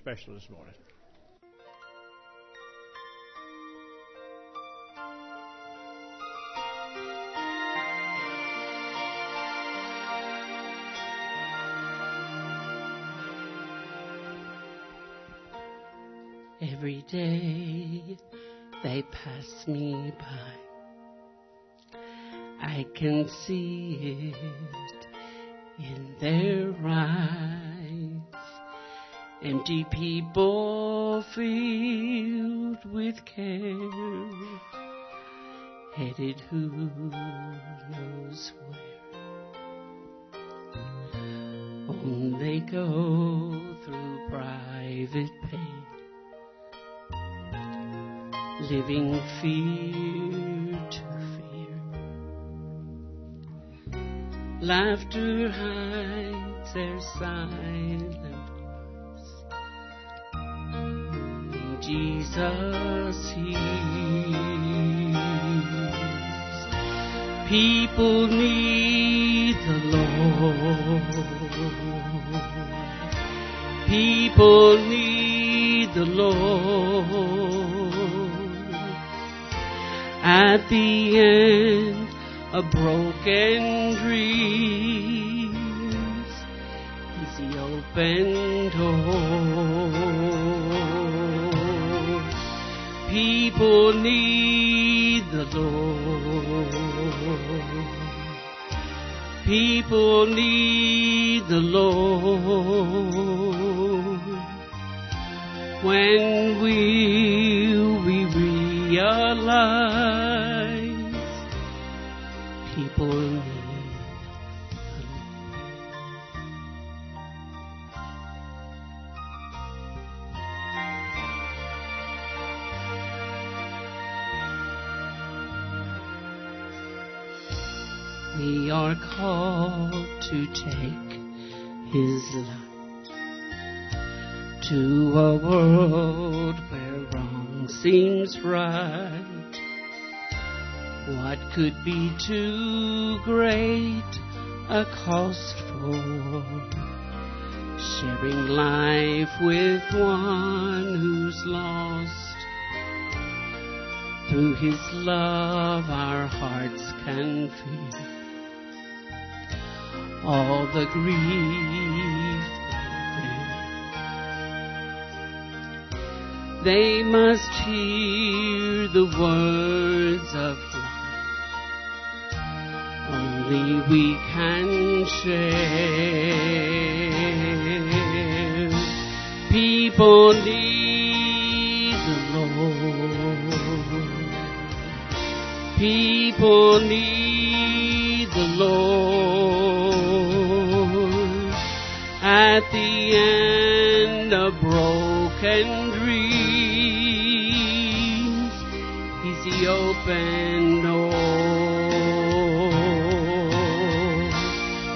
special this morning. Every day they pass me by. I can see it in their eyes empty people filled with care, headed who knows where. alone they go through private pain, living fear to fear. Laughter hides their silent Jesus hears. People need the Lord. People need the Lord. At the end of broken dreams, He's the open door. People need the Lord. People need the Lord. When will we realize people need called to take His light to a world where wrong seems right. What could be too great a cost for sharing life with one who's lost? Through His love, our hearts can feel all the grief they must hear the words of life. Only we can share. People need the Lord. People need the Lord at the end of broken dreams. He's the open door.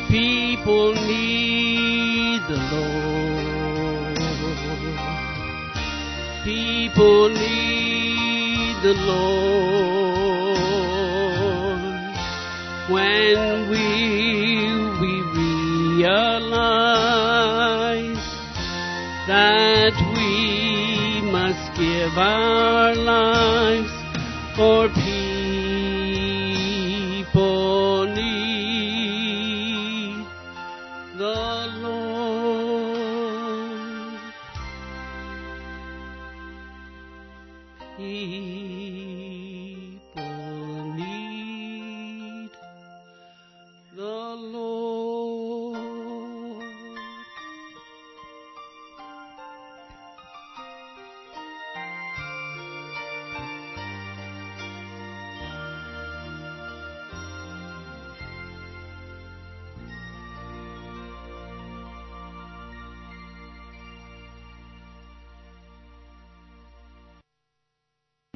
People need the Lord. People need the Lord. Give our lives. For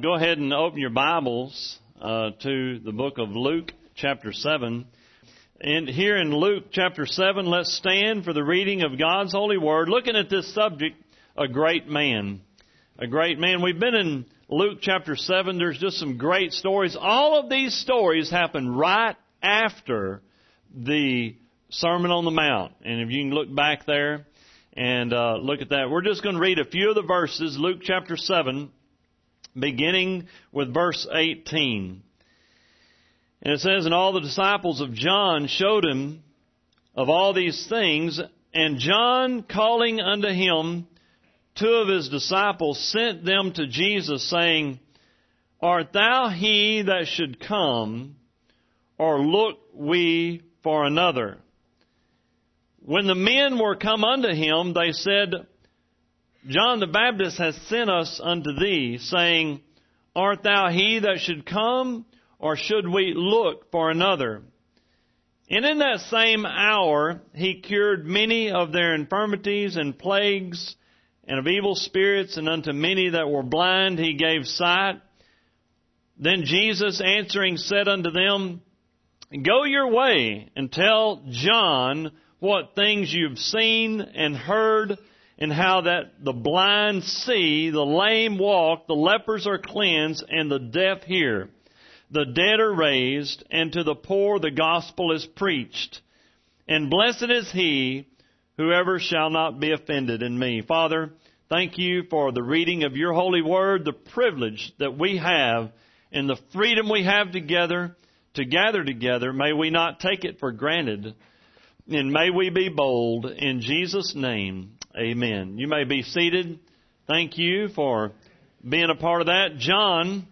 Go ahead and open your Bibles uh, to the book of Luke, chapter 7. And here in Luke, chapter 7, let's stand for the reading of God's holy word, looking at this subject, a great man. A great man. We've been in Luke, chapter 7. There's just some great stories. All of these stories happen right after the Sermon on the Mount. And if you can look back there and uh, look at that, we're just going to read a few of the verses, Luke chapter 7 beginning with verse 18. And it says, And all the disciples of John showed him of all these things, and John calling unto him two of his disciples sent them to Jesus, saying, Art thou he that should come, or look we for another? When the men were come unto him, they said, John the Baptist hath sent us unto thee, saying, Art thou he that should come, or should we look for another? And in that same hour, he cured many of their infirmities and plagues and of evil spirits, and unto many that were blind he gave sight. Then Jesus answering said unto them, Go your way and tell John what things you've seen and heard and how that the blind see, the lame walk, the lepers are cleansed, and the deaf hear. The dead are raised, and to the poor the gospel is preached. And blessed is he whoever shall not be offended in me. Father, thank you for the reading of your holy word, the privilege that we have, and the freedom we have together to gather together. May we not take it for granted. And may we be bold in Jesus' name. Amen. You may be seated. Thank you for being a part of that. John,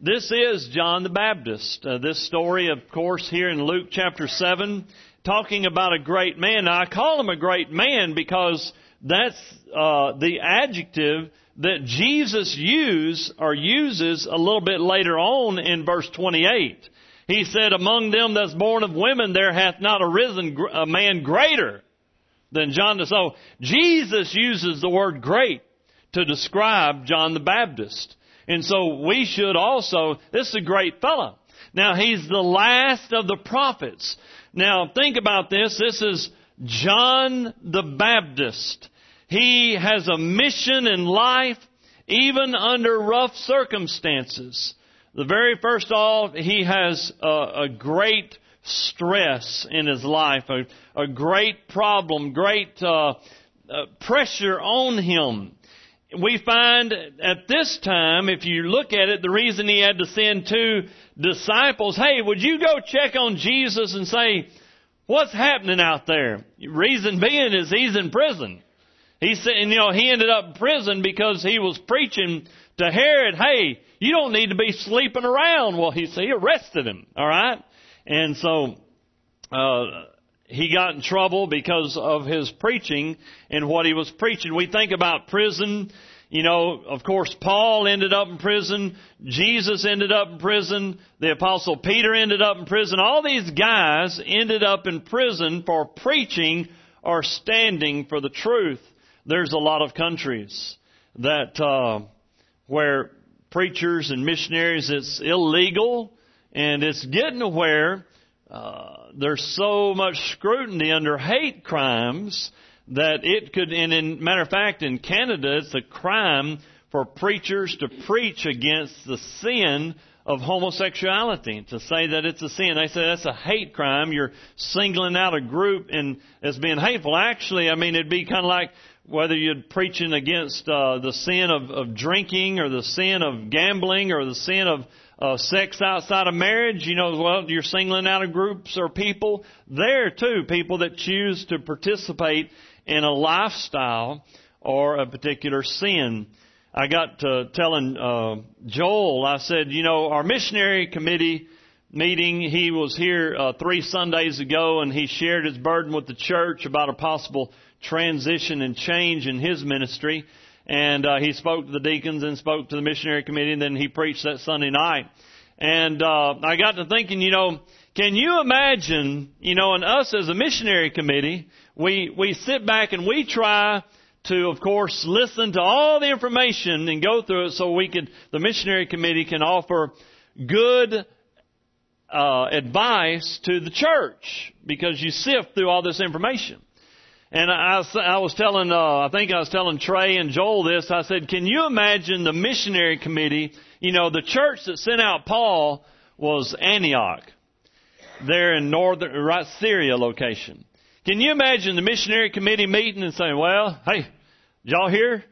this is John the Baptist. Uh, this story, of course, here in Luke chapter 7, talking about a great man. Now, I call him a great man because that's uh, the adjective that Jesus used or uses a little bit later on in verse 28. He said, Among them that's born of women, there hath not arisen a man greater than John the So Jesus uses the word great to describe John the Baptist. And so we should also, this is a great fellow. Now he's the last of the prophets. Now think about this. This is John the Baptist. He has a mission in life, even under rough circumstances. The very first of all, he has a, a great stress in his life, a, a great problem, great uh, uh, pressure on him. We find at this time, if you look at it, the reason he had to send two disciples, hey, would you go check on Jesus and say, what's happening out there? Reason being is he's in prison. He said, and you know, he ended up in prison because he was preaching to Herod, hey, you don't need to be sleeping around. Well, he, he arrested him, alright? And so, uh, he got in trouble because of his preaching and what he was preaching. We think about prison. You know, of course, Paul ended up in prison. Jesus ended up in prison. The apostle Peter ended up in prison. All these guys ended up in prison for preaching or standing for the truth. There's a lot of countries that, uh, where preachers and missionaries, it's illegal and it's getting to where uh, there's so much scrutiny under hate crimes that it could, and in matter of fact, in Canada, it's a crime for preachers to preach against the sin of homosexuality. To say that it's a sin, they say that's a hate crime. You're singling out a group and as being hateful. Actually, I mean, it'd be kind of like whether you're preaching against uh, the sin of, of drinking or the sin of gambling or the sin of uh, sex outside of marriage, you know, well, you're singling out of groups or people. There too, people that choose to participate in a lifestyle or a particular sin. I got to telling uh, Joel, I said, you know, our missionary committee meeting, he was here uh, three Sundays ago and he shared his burden with the church about a possible transition and change in his ministry. And uh, he spoke to the deacons and spoke to the missionary committee, and then he preached that Sunday night. And uh, I got to thinking, you know, can you imagine, you know, and us as a missionary committee, we we sit back and we try to, of course, listen to all the information and go through it so we can, the missionary committee can offer good uh, advice to the church because you sift through all this information. And I, I was telling, uh, I think I was telling Trey and Joel this. I said, can you imagine the missionary committee? You know, the church that sent out Paul was Antioch, there in northern, right, Syria location. Can you imagine the missionary committee meeting and saying, well, hey, y'all here?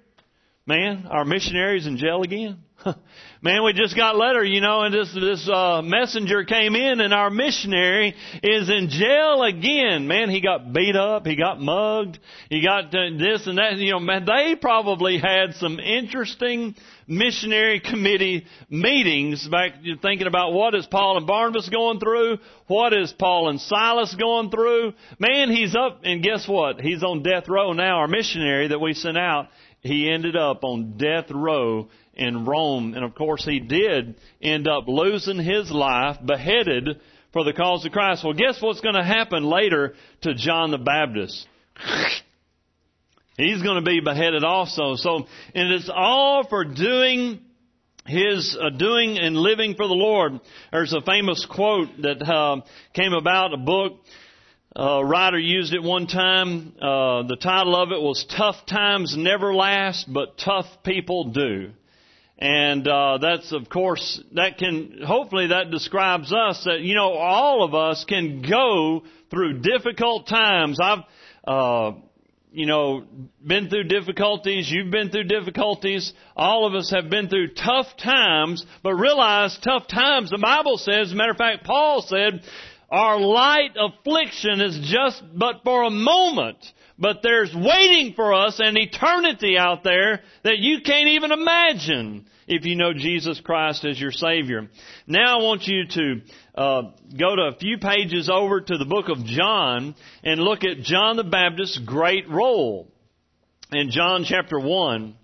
Man, our missionary's in jail again. Man, we just got letter, you know, and this this uh, messenger came in, and our missionary is in jail again. Man, he got beat up, he got mugged, he got uh, this and that. You know, man, they probably had some interesting missionary committee meetings back thinking about what is Paul and Barnabas going through, what is Paul and Silas going through. Man, he's up, and guess what? He's on death row now. Our missionary that we sent out, he ended up on death row in Rome. And of course, he did end up losing his life, beheaded for the cause of Christ. Well, guess what's going to happen later to John the Baptist? He's going to be beheaded also. So, and it's all for doing his uh, doing and living for the Lord. There's a famous quote that uh, came about a book. Uh, writer used it one time. Uh, the title of it was "Tough Times Never Last, but Tough People Do." And uh, that's, of course, that can hopefully that describes us. That you know, all of us can go through difficult times. I've uh, you know, been through difficulties. You've been through difficulties. All of us have been through tough times, but realize tough times, the Bible says, as a matter of fact, Paul said, our light affliction is just but for a moment. But there's waiting for us an eternity out there that you can't even imagine if you know Jesus Christ as your Savior. Now I want you to uh, go to a few pages over to the book of John and look at John the Baptist's great role in John chapter 1.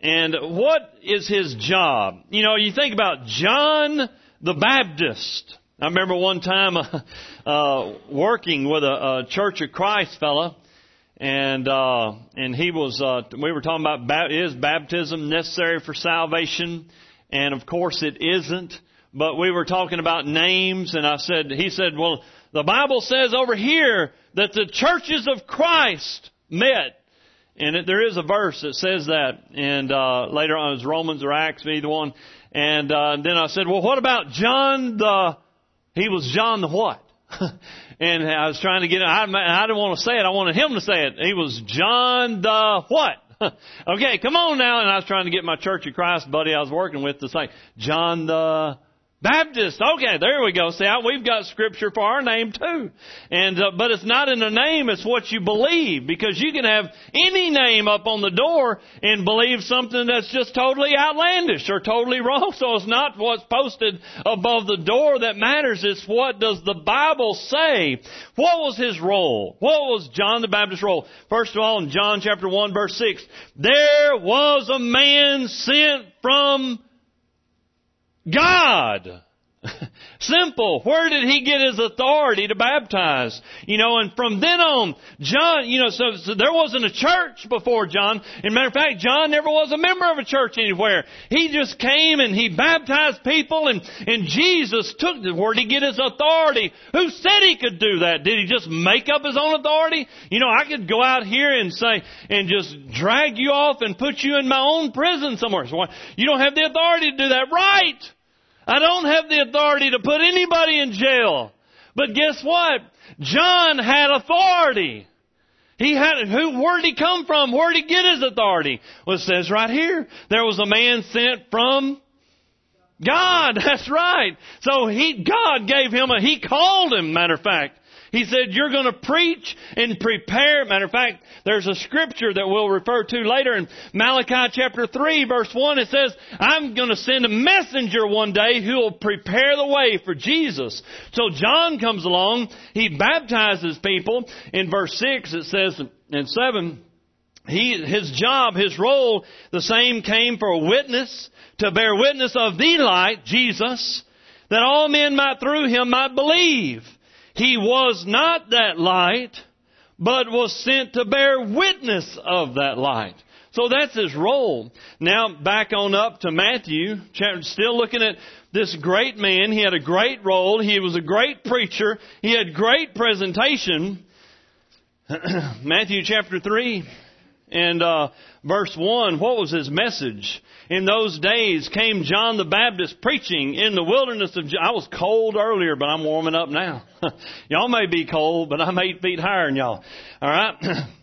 And what is his job? You know, you think about John the Baptist. I remember one time uh, uh, working with a, a Church of Christ fella, and uh, and he was. Uh, we were talking about is baptism necessary for salvation, and of course it isn't but we were talking about names, and I said, he said, well, the Bible says over here that the churches of Christ met. And it, there is a verse that says that, and uh, later on it's Romans or Acts, either one. And uh, then I said, well, what about John the? He was John the what? and I was trying to get. I, I didn't want to say it. I wanted him to say it. He was John the what? okay, come on now. And I was trying to get my Church of Christ buddy I was working with to say John the Baptist. Okay, there we go. See, we've got scripture for our name too. And, uh, but it's not in the name, it's what you believe. Because you can have any name up on the door and believe something that's just totally outlandish or totally wrong. So it's not what's posted above the door that matters. It's what does the Bible say? What was his role? What was John the Baptist's role? First of all, in John chapter 1 verse 6, there was a man sent from God. Simple. Where did he get his authority to baptize? You know, and from then on, John, you know, so, so there wasn't a church before John. As a matter of fact, John never was a member of a church anywhere. He just came and he baptized people and, and Jesus took, where did he get his authority? Who said he could do that? Did he just make up his own authority? You know, I could go out here and say, and just drag you off and put you in my own prison somewhere. So you don't have the authority to do that. Right! I don't have the authority to put anybody in jail. But guess what? John had authority. He had, who, where did he come from? Where did he get his authority? Well, it says right here, there was a man sent from God. That's right. So he, God gave him a, he called him, matter of fact. He said, you're going to preach and prepare. Matter of fact, there's a scripture that we'll refer to later in Malachi chapter 3 verse 1. It says, I'm going to send a messenger one day who will prepare the way for Jesus. So John comes along. He baptizes people. In verse 6 it says, and 7, he, his job, his role, the same came for a witness, to bear witness of the light, Jesus, that all men might through him might believe. He was not that light, but was sent to bear witness of that light. So that's his role. Now back on up to Matthew, still looking at this great man. He had a great role. He was a great preacher. He had great presentation. Matthew chapter 3 and uh, verse 1, what was his message? In those days came John the Baptist preaching in the wilderness of. I was cold earlier, but I'm warming up now. y'all may be cold, but I'm eight feet higher than y'all. All right.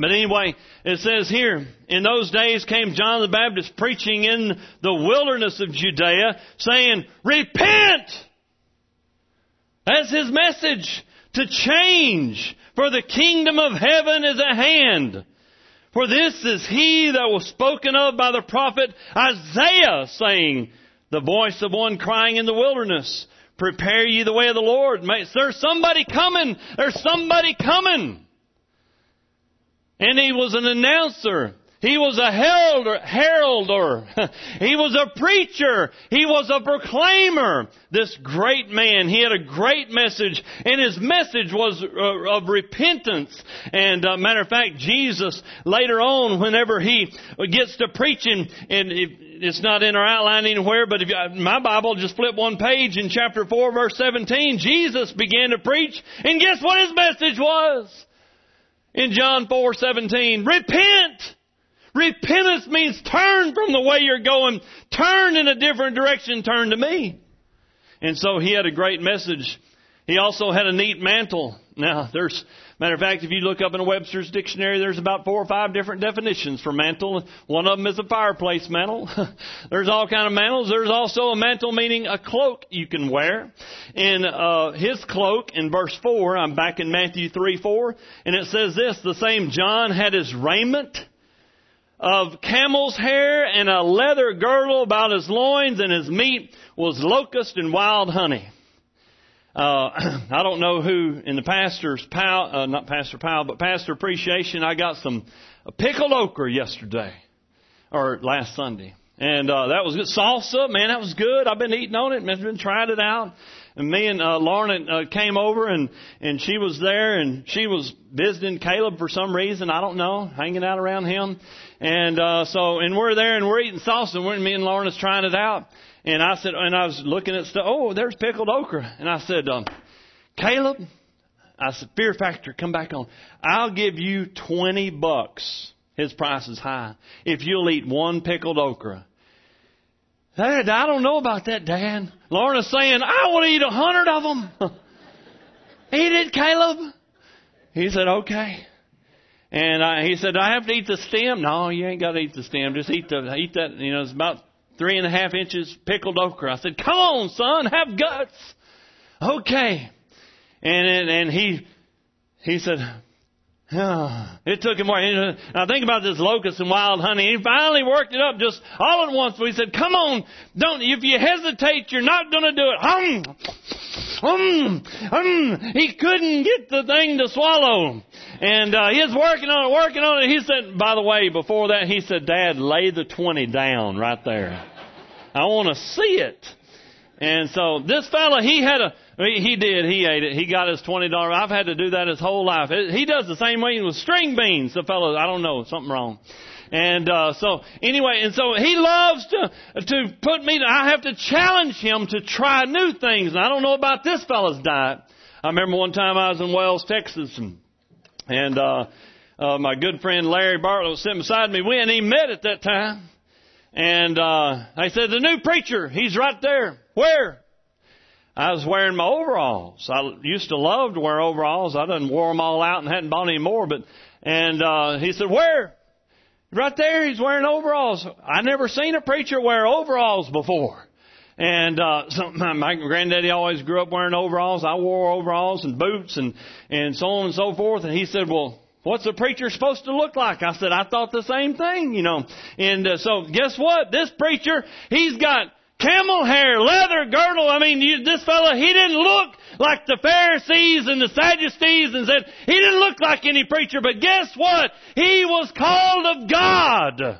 But anyway, it says here, in those days came John the Baptist preaching in the wilderness of Judea, saying, Repent! That's his message, to change, for the kingdom of heaven is at hand. For this is he that was spoken of by the prophet Isaiah, saying, The voice of one crying in the wilderness, Prepare ye the way of the Lord. There's somebody coming. There's somebody coming. And he was an announcer. He was a heralder, heralder. He was a preacher. He was a proclaimer. This great man. He had a great message, and his message was uh, of repentance. And uh, matter of fact, Jesus later on, whenever he gets to preaching, and it's not in our outline anywhere, but if you, my Bible just flip one page in chapter four, verse seventeen. Jesus began to preach, and guess what his message was? In John four seventeen, repent. Repentance means turn from the way you're going. Turn in a different direction. Turn to me. And so he had a great message. He also had a neat mantle. Now, there's, matter of fact, if you look up in a Webster's dictionary, there's about four or five different definitions for mantle. One of them is a fireplace mantle. there's all kind of mantles. There's also a mantle meaning a cloak you can wear. In uh, his cloak, in verse four, I'm back in Matthew three four, and it says this: the same John had his raiment of camel's hair and a leather girdle about his loins, and his meat was locust and wild honey. Uh, I don't know who in the pastor's pal, uh, not pastor pal, but pastor appreciation. I got some pickled okra yesterday or last Sunday, and uh, that was good. Salsa, man, that was good. I've been eating on it. I've been trying it out. And me and uh, Lauren uh, came over, and and she was there, and she was visiting Caleb for some reason. I don't know, hanging out around him. And uh, so, and we're there, and we're eating salsa, and we're, me and Lauren is trying it out. And I said, and I was looking at stuff. Oh, there's pickled okra. And I said, um, Caleb, I said, Fear Factor, come back on. I'll give you twenty bucks. His price is high. If you'll eat one pickled okra. Dad, I don't know about that, Dan. Lorna's saying, I want to eat a hundred of them. eat it, Caleb. He said, okay. And I, he said, I have to eat the stem? No, you ain't got to eat the stem. Just eat the eat that. You know, it's about three and a half inches pickled okra. I said, Come on, son, have guts. Okay. And and he he said, it took him more. Now think about this locust and wild honey. He finally worked it up just all at once. We said, "Come on, don't. If you hesitate, you're not going to do it." Hum, hum, hum. He couldn't get the thing to swallow, and uh, he was working on it, working on it. He said, "By the way, before that, he said, Dad, lay the twenty down right there. I want to see it." And so this fella, he had a he did. He ate it. He got his twenty dollars. I've had to do that his whole life. He does the same way with string beans. The fellow, I don't know, something wrong. And uh, so anyway, and so he loves to to put me. To, I have to challenge him to try new things. And I don't know about this fellow's diet. I remember one time I was in Wells, Texas, and and uh, uh, my good friend Larry Bartlett was sitting beside me. We hadn't even met at that time. And uh, I said, the new preacher, he's right there. Where? I was wearing my overalls. I used to love to wear overalls. I done wore them all out and hadn't bought any more. But and uh, he said, "Where?" Right there, he's wearing overalls. I never seen a preacher wear overalls before. And uh, so my, my granddaddy always grew up wearing overalls. I wore overalls and boots and and so on and so forth. And he said, "Well, What's a preacher supposed to look like? I said, I thought the same thing, you know. And uh, so guess what? This preacher, he's got camel hair, leather girdle. I mean, you, this fellow, he didn't look like the Pharisees and the Sadducees and said, he didn't look like any preacher, but guess what? He was called of God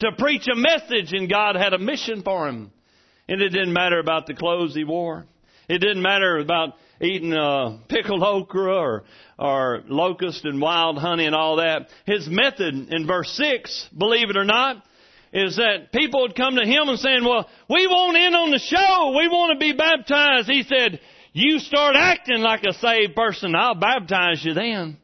to preach a message and God had a mission for him. And it didn't matter about the clothes he wore. It didn't matter about eating uh, pickled okra or, or locust and wild honey and all that. His method in verse 6, believe it or not, is that people would come to him and saying, well, we want in on the show. We want to be baptized. He said, you start acting like a saved person. I'll baptize you then.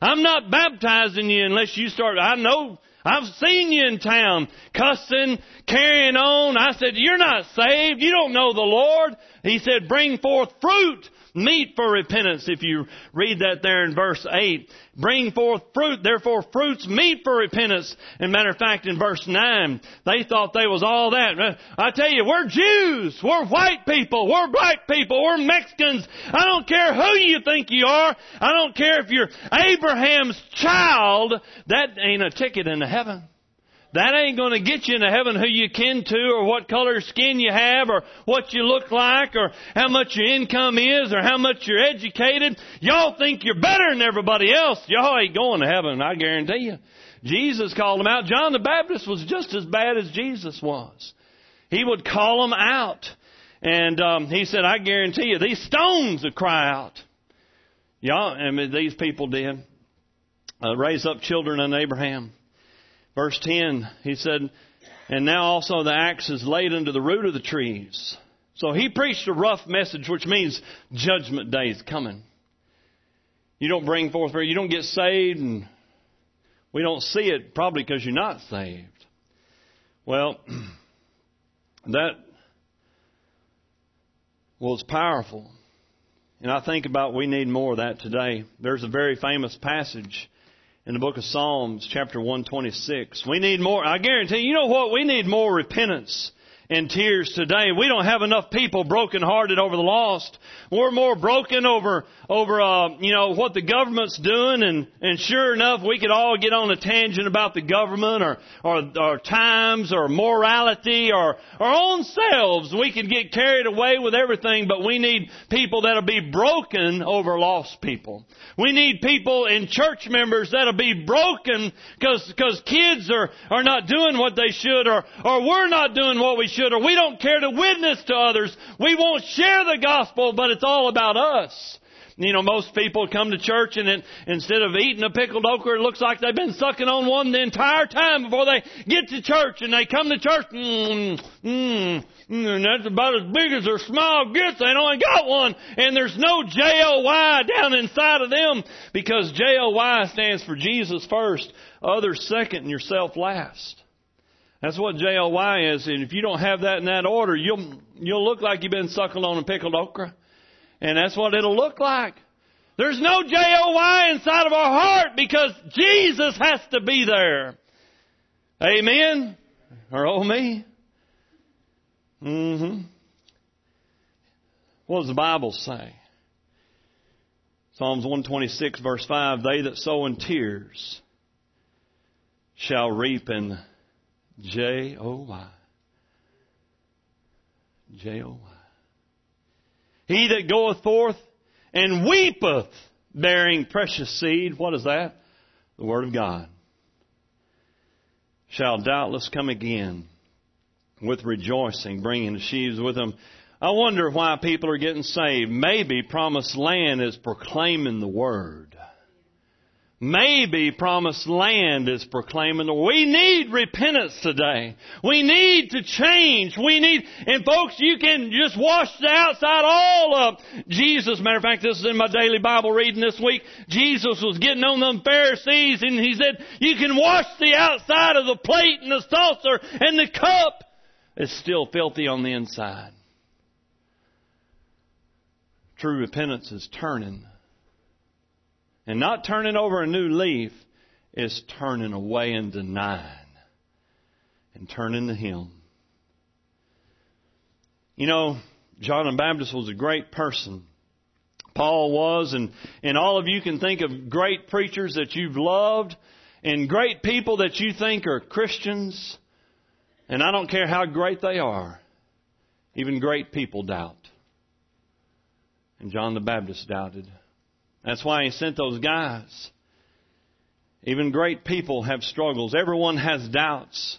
I'm not baptizing you unless you start, I know, I've seen you in town cussing, carrying on. I said, you're not saved. You don't know the Lord. He said, bring forth fruit meet for repentance. If you read that there in verse 8, bring forth fruit, therefore fruits meet for repentance. And matter of fact, in verse 9, they thought they was all that. I tell you, we're Jews, we're white people, we're black people, we're Mexicans. I don't care who you think you are. I don't care if you're Abraham's child. That ain't a ticket into heaven. That ain't going to get you into heaven who you kin to or what color skin you have or what you look like or how much your income is or how much you're educated. Y'all think you're better than everybody else. Y'all ain't going to heaven, I guarantee you. Jesus called them out. John the Baptist was just as bad as Jesus was. He would call them out. And um, he said, I guarantee you, these stones would cry out. Y'all, I mean, these people did. Uh, raise up children in Abraham. Verse 10, he said, And now also the axe is laid unto the root of the trees. So he preached a rough message, which means judgment day is coming. You don't bring forth, you don't get saved, and we don't see it probably because you're not saved. Well, that was powerful. And I think about we need more of that today. There's a very famous passage in the book of Psalms, chapter 126. We need more. I guarantee you, know what? We need more repentance and tears today. We don't have enough people brokenhearted over the lost. We're more broken over over uh, you know what the government's doing, and and sure enough, we could all get on a tangent about the government or or, or times or morality or our own selves. We could get carried away with everything, but we need people that'll be broken over lost people. We need people in church members that'll be broken because because kids are are not doing what they should, or or we're not doing what we should, or we don't care to witness to others. We won't share the gospel, but it's all about us. You know, most people come to church and it, instead of eating a pickled okra, it looks like they've been sucking on one the entire time before they get to church. And they come to church, mmm, mmm, and that's about as big as their smile gets. They only got one. And there's no J-O-Y down inside of them because J-O-Y stands for Jesus first, others second, and yourself last. That's what J-O-Y is. And if you don't have that in that order, you'll, you'll look like you've been sucking on a pickled okra. And that's what it'll look like. There's no J-O-Y inside of our heart because Jesus has to be there. Amen? Or oh me? Mm-hmm. What does the Bible say? Psalms 126 verse 5, They that sow in tears shall reap in J-O-Y. J-O-Y. He that goeth forth and weepeth, bearing precious seed, what is that? The Word of God. Shall doubtless come again with rejoicing, bringing the sheaves with him. I wonder why people are getting saved. Maybe promised land is proclaiming the Word. Maybe promised land is proclaiming. We need repentance today. We need to change. We need, and folks, you can just wash the outside all up. Jesus, matter of fact, this is in my daily Bible reading this week. Jesus was getting on them Pharisees and he said, you can wash the outside of the plate and the saucer and the cup. It's still filthy on the inside. True repentance is turning and not turning over a new leaf is turning away and denying and turning to Him. You know, John the Baptist was a great person. Paul was, and, and all of you can think of great preachers that you've loved and great people that you think are Christians. And I don't care how great they are, even great people doubt. And John the Baptist doubted. That's why he sent those guys. Even great people have struggles. Everyone has doubts.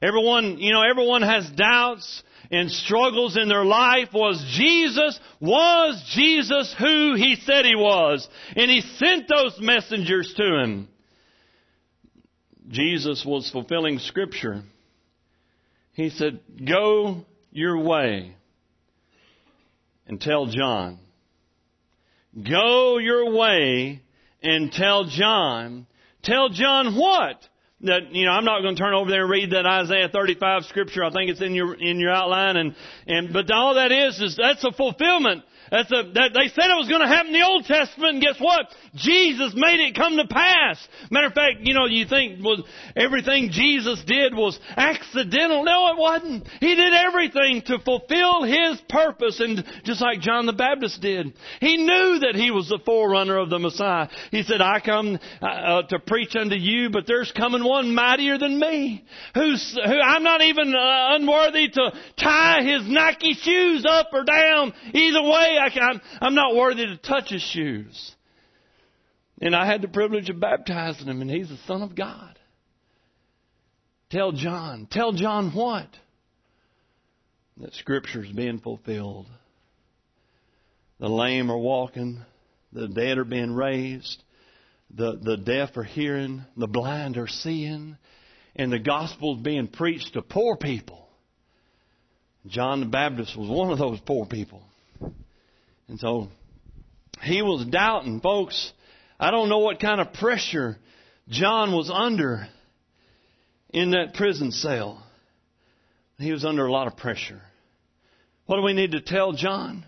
Everyone, you know, everyone has doubts and struggles in their life. Was Jesus, was Jesus who he said he was? And he sent those messengers to him. Jesus was fulfilling scripture. He said, go your way and tell John Go your way and tell John. Tell John what? That, you know, I'm not going to turn over there and read that Isaiah 35 scripture. I think it's in your, in your outline. And, and, but all that is, is that's a fulfillment that's a, that they said it was going to happen in the Old Testament, and guess what? Jesus made it come to pass. Matter of fact, you know, you think was everything Jesus did was accidental. No, it wasn't. He did everything to fulfill His purpose, and just like John the Baptist did, he knew that he was the forerunner of the Messiah. He said, "I come uh, uh to preach unto you, but there's coming one mightier than me, who's who I'm not even uh, unworthy to tie his Nike shoes up or down. Either way, I can, I'm, I'm not worthy to touch his shoes. And I had the privilege of baptizing him, and he's the Son of God. Tell John. Tell John what? That Scripture's being fulfilled. The lame are walking. The dead are being raised. The, the deaf are hearing. The blind are seeing. And the gospel is being preached to poor people. John the Baptist was one of those poor people. And so he was doubting, folks. I don't know what kind of pressure John was under in that prison cell. He was under a lot of pressure. What do we need to tell John?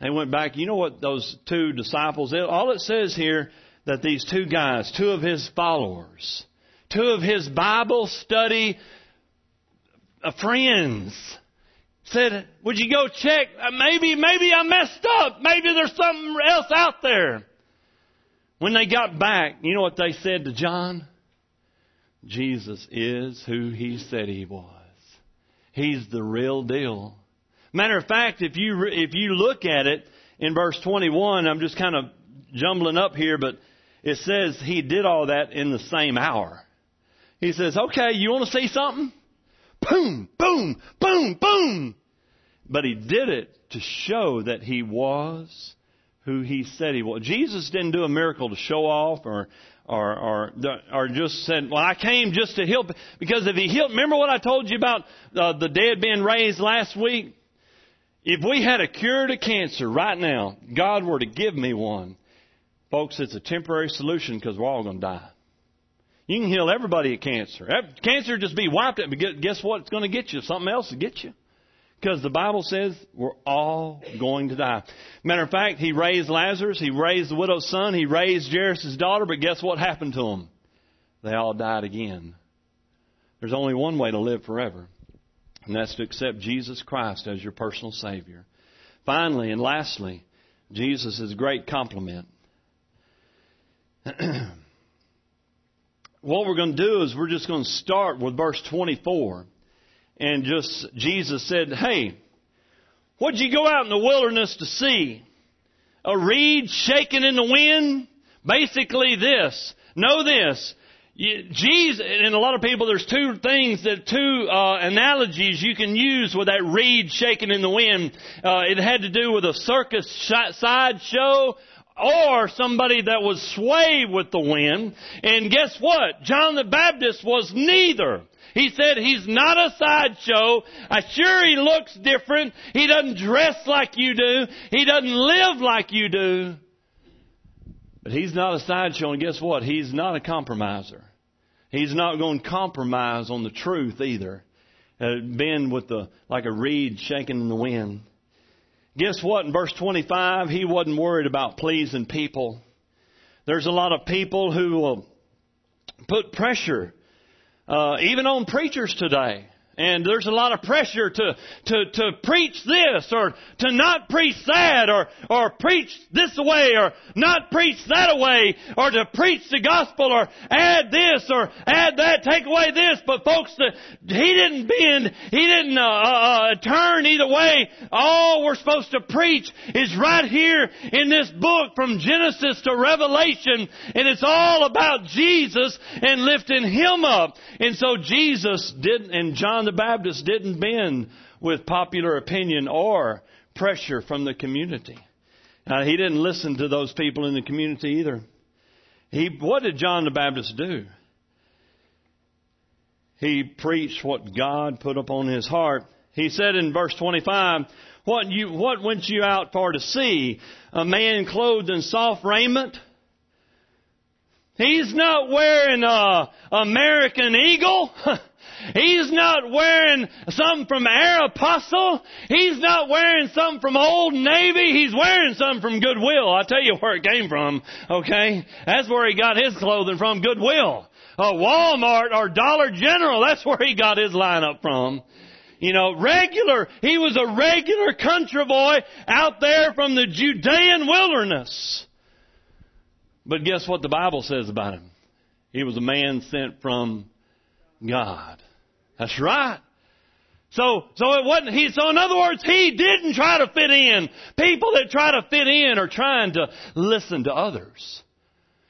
They went back. You know what those two disciples, all it says here that these two guys, two of his followers, two of his Bible study uh, friends, said, would you go check? Uh, maybe, maybe I messed up. Maybe there's something else out there. When they got back, you know what they said to John? Jesus is who he said he was. He's the real deal. Matter of fact, if you if you look at it in verse 21, I'm just kind of jumbling up here, but it says he did all that in the same hour. He says, "Okay, you want to see something? Boom, boom, boom, boom." But he did it to show that he was who he said he was. Jesus didn't do a miracle to show off or or or or just said, "Well, I came just to heal." Because if he healed, remember what I told you about uh, the dead being raised last week. If we had a cure to cancer right now, God were to give me one, folks, it's a temporary solution because we're all going to die. You can heal everybody of cancer. Cancer just be wiped out, but guess what? It's going to get you. Something else to get you. Because the Bible says we're all going to die. Matter of fact, he raised Lazarus, he raised the widow's son, he raised Jairus' daughter, but guess what happened to them? They all died again. There's only one way to live forever, and that's to accept Jesus Christ as your personal Savior. Finally and lastly, Jesus is a great compliment. what we're going to do is we're just going to start with verse 24 and just Jesus said, Hey, what'd you go out in the wilderness to see? A reed shaking in the wind? Basically this. Know this. Jesus, and a lot of people, there's two things that, two uh, analogies you can use with that reed shaking in the wind. Uh, it had to do with a circus sideshow or somebody that was swayed with the wind. And guess what? John the Baptist was neither. He said he's not a sideshow. I'm sure he looks different. He doesn't dress like you do. He doesn't live like you do. But he's not a sideshow, and guess what? He's not a compromiser. He's not going to compromise on the truth either. Uh, bend with the like a reed shaking in the wind. Guess what? In verse 25, he wasn't worried about pleasing people. There's a lot of people who will put pressure uh, even on preachers today. And there's a lot of pressure to, to, to preach this or to not preach that or, or preach this way or not preach that way or to preach the gospel or add this or add that, take away this. But folks, the, he didn't bend, he didn't uh, uh, uh, turn either way. All we're supposed to preach is right here in this book from Genesis to Revelation and it's all about Jesus and lifting Him up. And so Jesus didn't, and John John the Baptist didn't bend with popular opinion or pressure from the community. Uh, he didn't listen to those people in the community either. He, what did John the Baptist do? He preached what God put upon his heart. He said in verse 25, what you, what went you out for to see? A man clothed in soft raiment? He's not wearing a American Eagle. He's not wearing something from Aeropostale. He's not wearing something from Old Navy. He's wearing something from Goodwill. I'll tell you where it came from, okay? That's where he got his clothing from, Goodwill. Uh, Walmart or Dollar General, that's where he got his lineup from. You know, regular, he was a regular country boy out there from the Judean wilderness. But guess what the Bible says about him? He was a man sent from God. That's right. So, so it wasn't he, so in other words, he didn't try to fit in. People that try to fit in are trying to listen to others.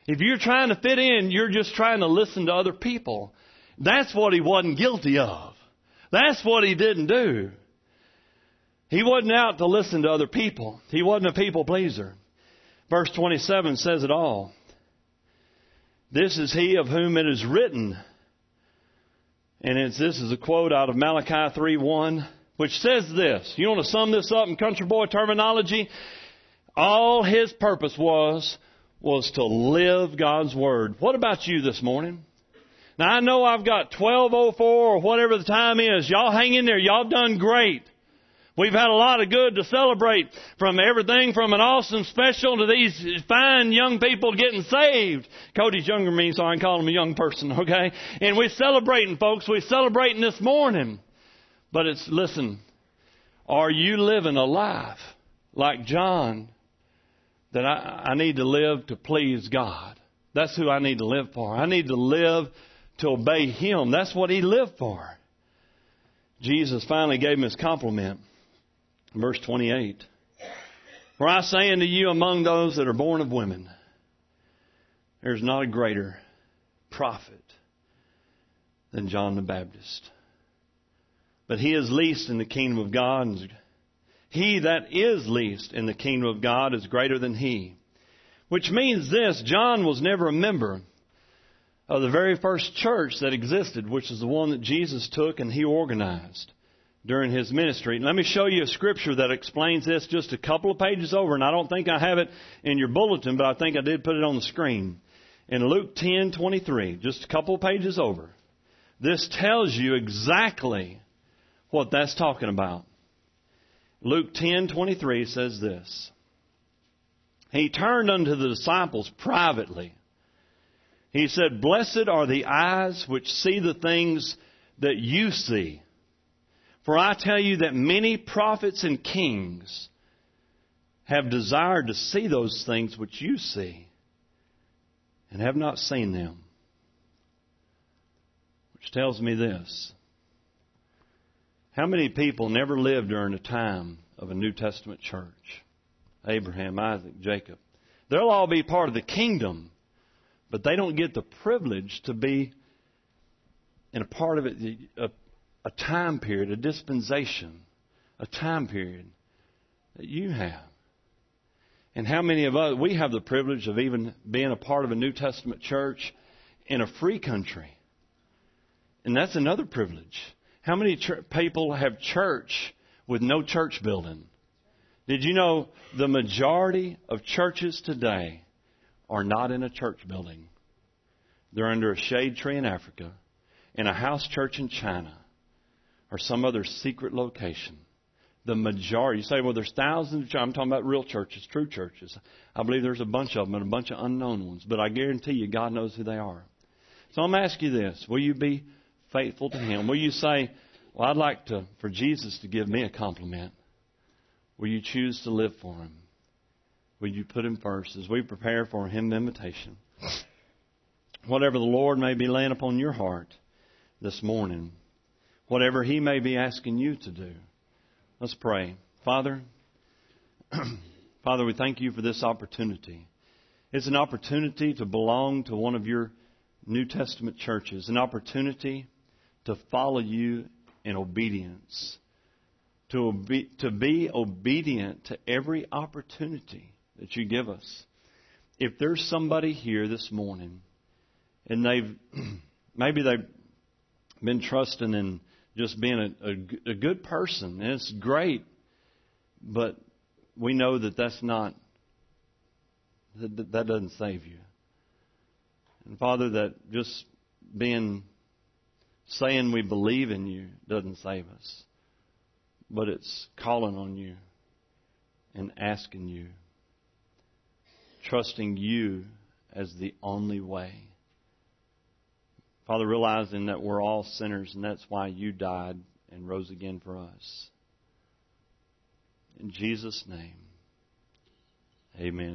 If you're trying to fit in, you're just trying to listen to other people. That's what he wasn't guilty of. That's what he didn't do. He wasn't out to listen to other people. He wasn't a people pleaser. Verse 27 says it all. This is he of whom it is written. And it's, this is a quote out of Malachi 3:1, which says this. You want to sum this up in country boy terminology? All his purpose was, was to live God's Word. What about you this morning? Now I know I've got 1204 or whatever the time is. Y'all hang in there. Y'all done great. We've had a lot of good to celebrate from everything from an awesome special to these fine young people getting saved. Cody's younger than me, so I can call him a young person, okay? And we're celebrating, folks. We're celebrating this morning. But it's, listen, are you living a life like John that I, I need to live to please God? That's who I need to live for. I need to live to obey Him. That's what He lived for. Jesus finally gave him his compliment. Verse 28. For I say unto you among those that are born of women, there's not a greater prophet than John the Baptist. But he is least in the kingdom of God. He that is least in the kingdom of God is greater than he. Which means this, John was never a member of the very first church that existed, which is the one that Jesus took and he organized during his ministry. Let me show you a scripture that explains this just a couple of pages over, and I don't think I have it in your bulletin, but I think I did put it on the screen. In Luke 10:23, just a couple of pages over. This tells you exactly what that's talking about. Luke 10:23 says this. He turned unto the disciples privately. He said, "Blessed are the eyes which see the things that you see." For I tell you that many prophets and kings have desired to see those things which you see and have not seen them. Which tells me this. How many people never lived during the time of a New Testament church? Abraham, Isaac, Jacob. They'll all be part of the kingdom, but they don't get the privilege to be in a part of it, a a time period, a dispensation, a time period that you have. And how many of us, we have the privilege of even being a part of a New Testament church in a free country. And that's another privilege. How many ch- people have church with no church building? Did you know the majority of churches today are not in a church building? They're under a shade tree in Africa, in a house church in China, or some other secret location. The majority, you say, well, there's thousands of churches. I'm talking about real churches, true churches. I believe there's a bunch of them and a bunch of unknown ones, but I guarantee you God knows who they are. So I'm asking you this. Will you be faithful to Him? Will you say, well, I'd like to, for Jesus to give me a compliment? Will you choose to live for Him? Will you put Him first as we prepare for Him invitation? Whatever the Lord may be laying upon your heart this morning, whatever He may be asking you to do. Let's pray. Father, Father, we thank you for this opportunity. It's an opportunity to belong to one of your New Testament churches, an opportunity to follow you in obedience, to, obe- to be obedient to every opportunity that you give us. If there's somebody here this morning and they've maybe they've been trusting in just being a, a, a good person. And it's great, but we know that that's not, that, that doesn't save you. And Father, that just being, saying we believe in you doesn't save us. But it's calling on you and asking you, trusting you as the only way. Father, realizing that we're all sinners and that's why you died and rose again for us. In Jesus' name, amen.